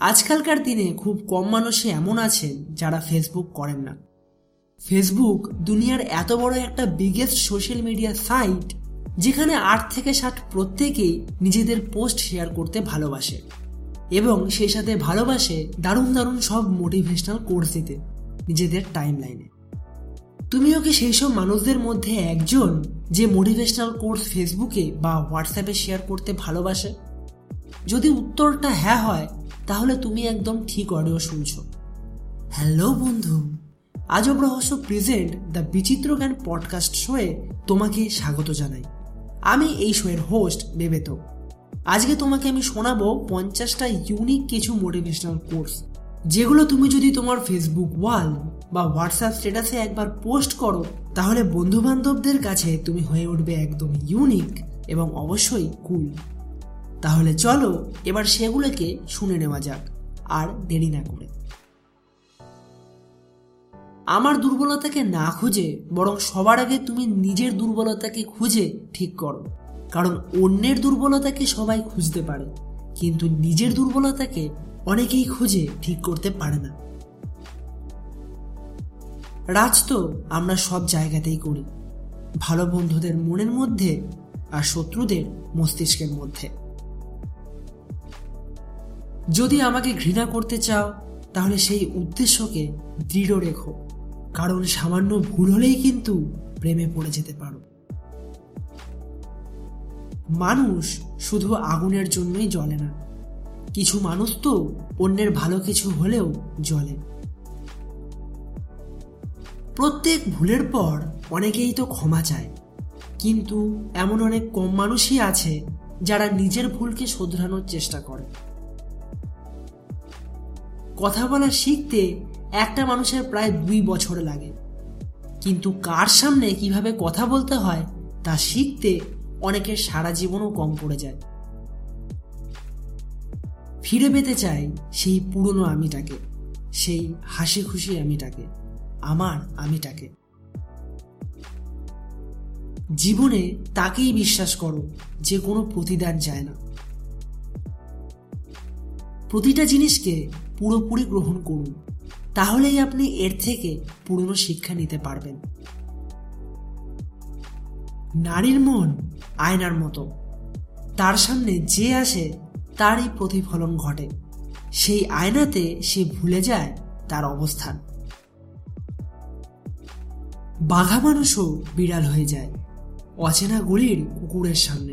আজকালকার দিনে খুব কম মানুষই এমন আছেন যারা ফেসবুক করেন না। ফেসবুক দুনিয়ার এত বড় একটা বিগেস্ট সোশ্যাল মিডিয়া সাইট যেখানে আট থেকে ষাট প্রত্যেকেই নিজেদের পোস্ট শেয়ার করতে ভালোবাসে এবং সেই সাথে ভালোবাসে দারুণ দারুণ সব মোটিভেশনাল কোর্স দিতে, নিজেদের টাইম লাইনে তুমিও কি সেই সব মানুষদের মধ্যে একজন যে মোটিভেশনাল কোর্স ফেসবুকে বা হোয়াটসঅ্যাপে শেয়ার করতে ভালোবাসে? যদি উত্তরটা হ্যাঁ হয় তাহলে তুমি একদম ঠিক অডিও শুনছ। হ্যালো বন্ধু আজব রহস্য প্রেজেন্ট দ্য বিচিত্র জ্ঞান পডকাস্ট শোয়ে তোমাকে স্বাগত জানাই। আমি এই শোয়ের হোস্ট বেবেত। আজকে তোমাকে আমি শোনাবো পঞ্চাশটা ইউনিক কিছু মোটিভেশনাল কোর্স যেগুলো তুমি যদি তোমার ফেসবুক ওয়াল বা হোয়াটসঅ্যাপ স্ট্যাটাসে একবার পোস্ট করো, তাহলে বন্ধু বান্ধবদের কাছে তুমি হয়ে উঠবে একদম ইউনিক এবং অবশ্যই কুল তাহলে চলো, এবার সেগুলোকে শুনে নেওয়া যাক, আর দেরি না করে। আমার দুর্বলতাকে না খুঁজে, বরং সবার আগে তুমি নিজের দুর্বলতাকে খুঁজে ঠিক করো। কারণ অন্যের দুর্বলতাকে সবাই খুঁজতে পারে, কিন্তু নিজের দুর্বলতাকে অনেকেই খুঁজে ঠিক করতে পারে না। রাজ তো আমরা সব জায়গাতেই করি, ভালো বন্ধুদের মনের মধ্যে আর শত্রুদের মস্তিষ্কের মধ্যে। যদি আমাকে ঘৃণা করতে চাও, তাহলে সেই উদ্দেশ্যকে দৃঢ় রেখো। কারণ সামান্য ভুল হলেই কিন্তু প্রেমে পড়ে যেতে পারো। মানুষ শুধু আগুনের জন্যই জ্বলে না। কিছু মানুষ তো অন্যের ভালো কিছু হলেও জ্বলে। প্রত্যেক ভুলের পর অনেকেই তো ক্ষমা চায়। কিন্তু এমন অনেক কম মানুষই আছে যারা নিজের ভুলকে শোধরানোর চেষ্টা করে। কথা বলা শিখতে একটা মানুষের প্রায় দুই বছর লাগে। কিন্তু কার সামনে কীভাবে কথা বলতে হয়, তা শিখতে অনেকের সারা জীবনও কম পড়ে যায়। ফিরে পেতে চাই সেই পুরনো আমিটাকে, সেই হাসি খুশি আমিটাকে, আমার আমিটাকে। জীবনে তাকেই বিশ্বাস করো, যে কোনো প্রতিদান চায় না। প্রতিটা জিনিসকে পুরোপুরি গ্রহণ করুন। তাহলেই আপনি এর থেকে পুরনো শিক্ষা নিতে পারবেন। নারীর মন আয়নার মতো। তার সামনে যে আসে, তারই প্রতিফলন ঘটে। সেই আয়নাতে সে ভুলে যায় তার অবস্থান। বাঘা মানুষও বিড়াল হয়ে যায়। অচেনা গলির কুকুরের সামনে।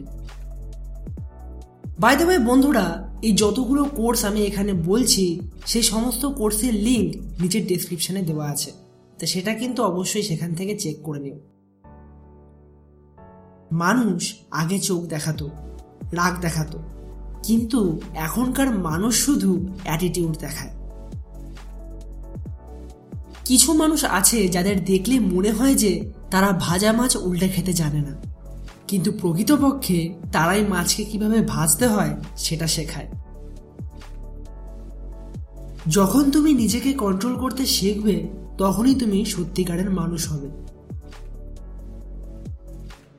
বাই দ্য বন্ধুরা, এই যতগুলো কোর্স আমি এখানে বলছি, সেই সমস্ত কোর্সের লিঙ্ক নিচের ডেসক্রিপশনে দেওয়া আছে। তো সেটা কিন্তু অবশ্যই সেখান থেকে চেক করে নিও। মানুষ আগে চোখ দেখাতো, রাগ দেখাতো, কিন্তু এখনকার মানুষ শুধু অ্যাটিটিউড দেখায়। কিছু মানুষ আছে যাদের দেখলে মনে হয় যে তারা ভাজা মাছ উল্টে খেতে জানে না। কিন্তু প্রকৃতপক্ষে তারাই মাছকে কীভাবে ভাজতে হয়, সেটা শেখায়। যখন তুমি নিজেকে কন্ট্রোল করতে শিখবে, তখনই তুমি সত্যিকারের মানুষ হবে।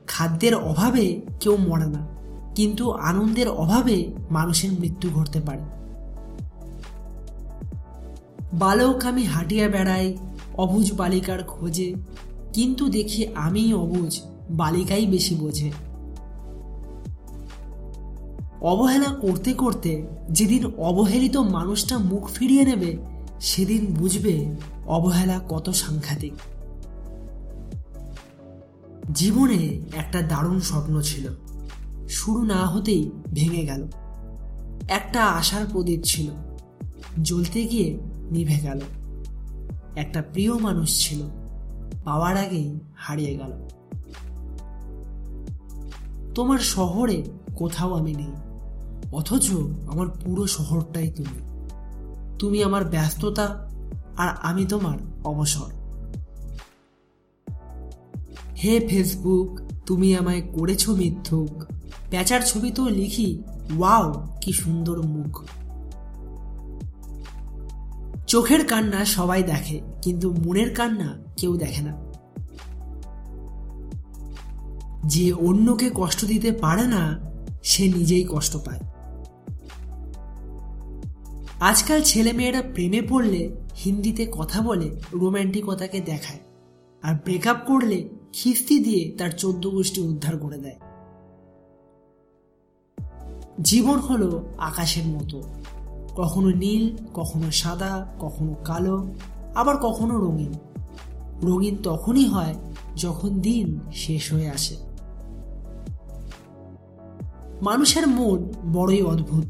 খাদ্যের অভাবে কেউ মরে না, কিন্তু আনন্দের অভাবে মানুষের মৃত্যু ঘটতে পারে। বালক আমি হাঁটিয়া বেড়াই, অবুজ বালিকার খোঁজে, কিন্তু দেখি আমি অবুজ। বালিকাই বেশি বোঝে। অবহেলা করতে করতে যেদিন অবহেলিত মানুষটা মুখ ফিরিয়ে নেবে, সেদিন বুঝবে অবহেলা কত সাংঘাতিক। জীবনে একটা দারুণ স্বপ্ন ছিল। শুরু না হতেই ভেঙে গেল। একটা আশার প্রদীপ ছিল। জ্বলতে গিয়ে নিভে গেল। একটা প্রিয় মানুষ ছিল। পাওয়ার আগেই হারিয়ে গেল। তোমার শহরে কোথাও আমি নেই। অথচ আমার পুরো শহরটাই তুমি। তুমি আমার ব্যস্ততা আর আমি তোমার অবসর। হে ফেসবুক, তুমি আমায় করেছ মিথ্যুক। প্যাচার ছবি তো লিখি, ওয়াও, কি সুন্দর মুখ। চোখের কান্না সবাই দেখে, কিন্তু মনের কান্না কেউ দেখে না। যে অন্যকে কষ্ট দিতে পারে না, সে নিজেই কষ্ট পায়। আজকাল ছেলেমেয়েরা প্রেমে পড়লে হিন্দিতে কথা বলে, রোম্যান্টিকতাকে দেখায় আর ব্রেকআপ করলে খিস্তি দিয়ে তার চোদ্দ গোষ্ঠী উদ্ধার করে দেয়। জীবন হলো আকাশের মতো। কখনো নীল, কখনো সাদা, কখনো কালো, আবার কখনো রঙিন। রঙিন তখনই হয় যখন দিন শেষ হয়ে আসে। মানুষের মন বড়ই অদ্ভুত।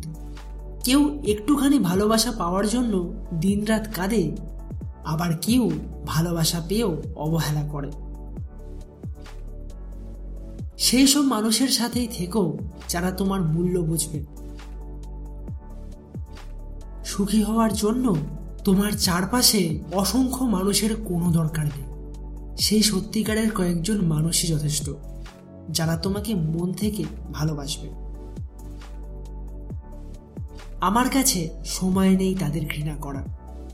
কেউ একটুখানি ভালোবাসা পাওয়ার জন্য দিনরাত কাঁদে, আবার কেউ ভালোবাসা পেয়েও অবহেলা করে। সেই সব মানুষের সাথেই থেকো যারা তোমার মূল্য বুঝবে। সুখী হওয়ার জন্য তোমার চারপাশে অসংখ্য মানুষের কোনো দরকার নেই। সেই সত্যিকারের কয়েকজন মানুষই যথেষ্ট। যারা তোমাকে মন থেকে ভালোবাসবে। আমার কাছে সময় নেই তাদের ঘৃণা করা।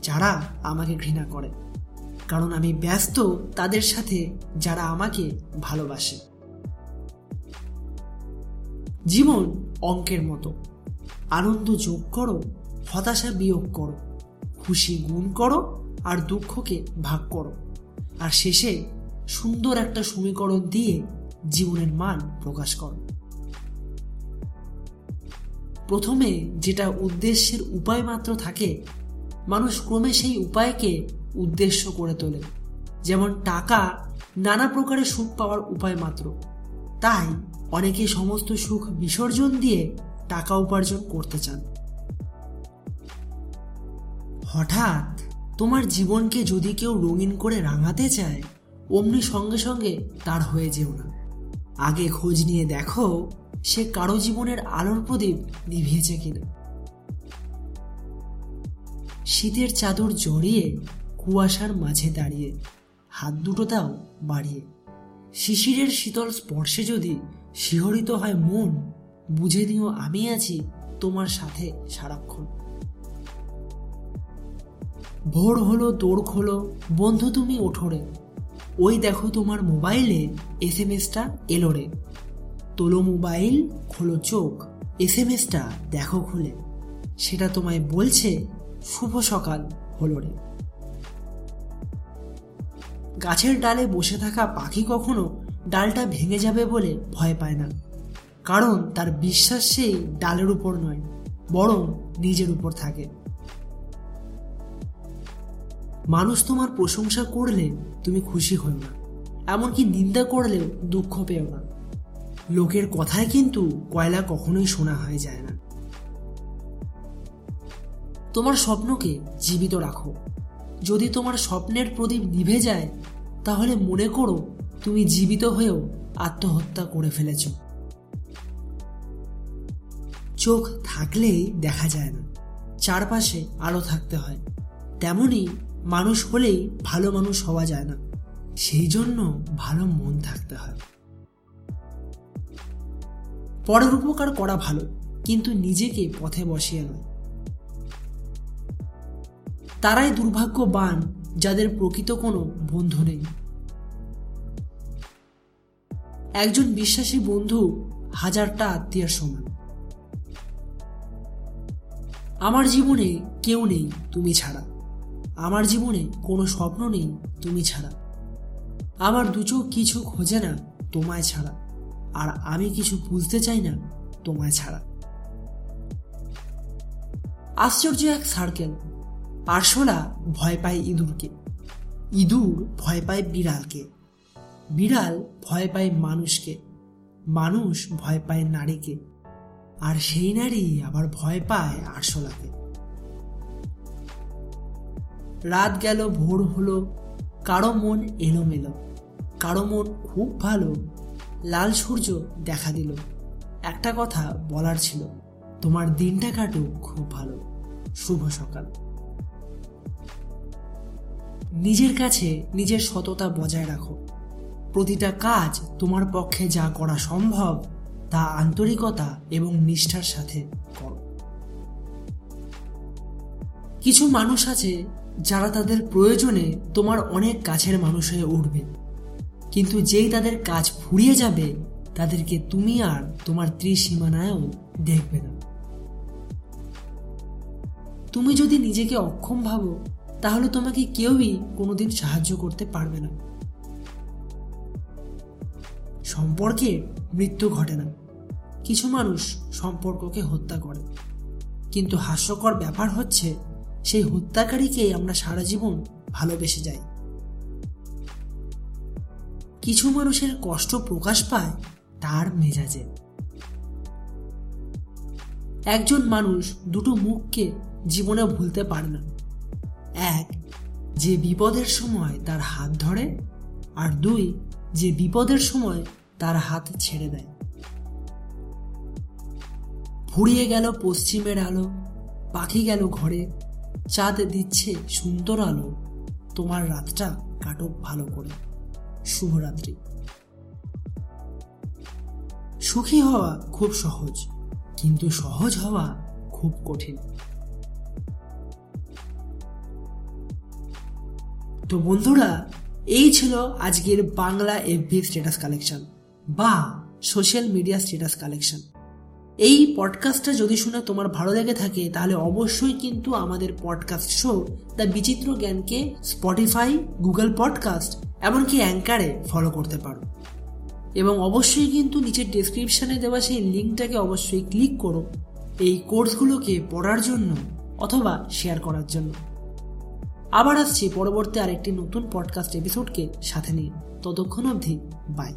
যারা আমাকে ঘৃণা করে। কারণ আমি ব্যস্ত তাদের সাথে যারা আমাকে ভালোবাসে। জীবন অঙ্কের মতো। আনন্দ যোগ করো, হতাশা বিয়োগ করো। খুশি গুণ করো আর দুঃখকে ভাগ করো। আর শেষে সুন্দর একটা সমীকরণ দিয়ে জীবনের মান প্রকাশ করো। প্রথমে যেটা উদ্দেশ্যের উপায় মাত্র থাকে, মানুষ ক্রমে সেই উপায়কে উদ্দেশ্য করে তোলে। যেমন টাকা নানা প্রকারের সুখ পাওয়ার উপায় মাত্র। তাই অনেকে সমস্ত সুখ বিসর্জন দিয়ে টাকা উপার্জন করতে চান। হঠাৎ তোমার জীবনকে যদি কেউ রঙিন করে রাঙাতে চায়, অমনি সঙ্গে সঙ্গে তার হয়ে যেও না। আগে খোঁজ নিয়ে দেখো সে কারও জীবনের আলোর প্রদীপ নিভিয়েছে কিনা। শীতের চাদর জড়িয়ে কুয়াশার মাঝে দাঁড়িয়ে, হাত দুটো দাও বাড়িয়ে। শিশিরের শীতল স্পর্শে যদি শিহরিত হয় মন, বুঝে দিও আমি আছি তোমার সাথে সারাক্ষণ। ভোর হলো তোর খোলো, বন্ধু তুমি ওঠোরে। ওই দেখো তোমার মোবাইলে এস এম এসটা এলো রে। তোলো মোবাইল, খোলো চোখ। এস এম এসটা দেখো খুলে। সেটা তোমায় বলছে, শুভ সকাল হলো রে। গাছের ডালে বসে থাকা পাখি কখনো ডালটা ভেঙে যাবে বলে ভয় পায় না। কারণ তার বিশ্বাস সেই ডালের উপর নয়, বরং নিজের উপর থাকে। মানুষ তোমার প্রশংসা করলে তুমি খুশি হও না। এমনকি নিন্দা করলেও দুঃখ পেও না। লোকের কথায় কিন্তু কয়লা কখনোই শোনা হয়ে যায় না। তোমার স্বপ্নকে জীবিত রাখো। যদি তোমার স্বপ্নের প্রদীপ নিভে যায়, তাহলে মনে করো তুমি জীবিত হয়েও আত্মহত্যা করে ফেলেছ। চোখ থাকলেই দেখা যায় না। চারপাশে আলো থাকতে হয়। তেমনি মানুষ হলেই ভালো মানুষ হওয়া যায় না। সেই জন্য ভালো মন থাকতে হয়। পরের উপকার করা ভালো, কিন্তু নিজেকে পথে বসিয়ে নয়। তারাই দুর্ভাগ্যবান যাদের প্রকৃত কোনো বন্ধু নেই। একজন বিশ্বাসী বন্ধু হাজারটা আত্মীয়ের সমান। আমার জীবনে কেউ নেই তুমি ছাড়া। আমার জীবনে কোনো স্বপ্ন নেই তুমি ছাড়া। আমার দুচোখ কিছু খোঁজে না তোমায় ছাড়া। আর আমি কিছু বুঝতে চাই না তোমায় ছাড়া। আশ্চর্য এক সার্কেল আরশোলা ভয় পায় ইঁদুরকে। ইঁদুর ভয় পায় বিড়ালকে। বিড়াল ভয় পায় মানুষকে। মানুষ ভয় পায় নারীকে। আর সেই নারী আবার ভয় পায় আরশোলাকে। রাত গেল, ভোর হলো, কারও মন এলোমেলো, কারও মন খুব ভালো। লাল সূর্য দেখা দিল। একটা কথা বলার ছিল, তোমার দিনটা কাটুক খুব ভালো। শুভ সকাল। নিজের কাছে নিজের সততা বজায় রাখো। প্রতিটা কাজ তোমার পক্ষে যা করা সম্ভব, তা আন্তরিকতা এবং নিষ্ঠার সাথে করো। কিছু মানুষ আছে যারা তাদের প্রয়োজনে তোমার অনেক কাছের মানুষ হয়ে উঠবে। কিন্তু যেই তাদের কাজ ফুরিয়ে যাবে, তাদেরকে তুমি আর তোমার ত্রিসীমানায়ও দেখবে না। তুমি যদি নিজেকে অক্ষম ভাবো, তাহলে তোমাকে কেউই কোনোদিন সাহায্য করতে পারবে না। সম্পর্কে মৃত্যু ঘটে না। কিছু মানুষ সম্পর্ককে হত্যা করে। কিন্তু হাস্যকর ব্যাপার হচ্ছে সেই হত্যাকারীকে আমরা সারা জীবন ভালোবেসে যাই। কিছু মানুষের কষ্ট প্রকাশ পায় তার মেজাজে। একজন মানুষ দুটো মুখকে জীবনে ভুলতে পারে না। এক, যে বিপদের সময় তার হাত ধরে, আর দুই, যে বিপদের সময় তার হাত ছেড়ে দেয়। ফুরিয়ে গেল পশ্চিমের আলো, পাখি গেল ঘরে চাঁদ দিচ্ছে সুন্দর আলো, তোমার রাতটা কাটক ভালো করে। শুভরাত্রি। সুখী হওয়া খুব সহজ, কিন্তু সহজ হওয়া খুব কঠিন। তো বন্ধুরা, এই ছিল আজকের বাংলা এফবি স্ট্যাটাস কালেকশন বা সোশ্যাল মিডিয়া স্ট্যাটাস কালেকশন। এই পডকাস্টটা যদি শুনে তোমার ভালো লেগে থাকে, তাহলে অবশ্যই কিন্তু আমাদের পডকাস্ট শো দ্য বিচিত্র জ্ঞানকে স্পটিফাই গুগল পডকাস্ট এমনকি অ্যাঙ্কারে ফলো করতে পারো। এবং অবশ্যই কিন্তু নিচের ডেসক্রিপশনে দেওয়া সেই লিঙ্কটাকে অবশ্যই ক্লিক করো, এই কোর্সগুলোকে পড়ার জন্য অথবা শেয়ার করার জন্য। আবার আসছি পরবর্তী আরেকটি নতুন পডকাস্ট এপিসোডকে সাথে নিয়ে। ততক্ষণ অবধি বাই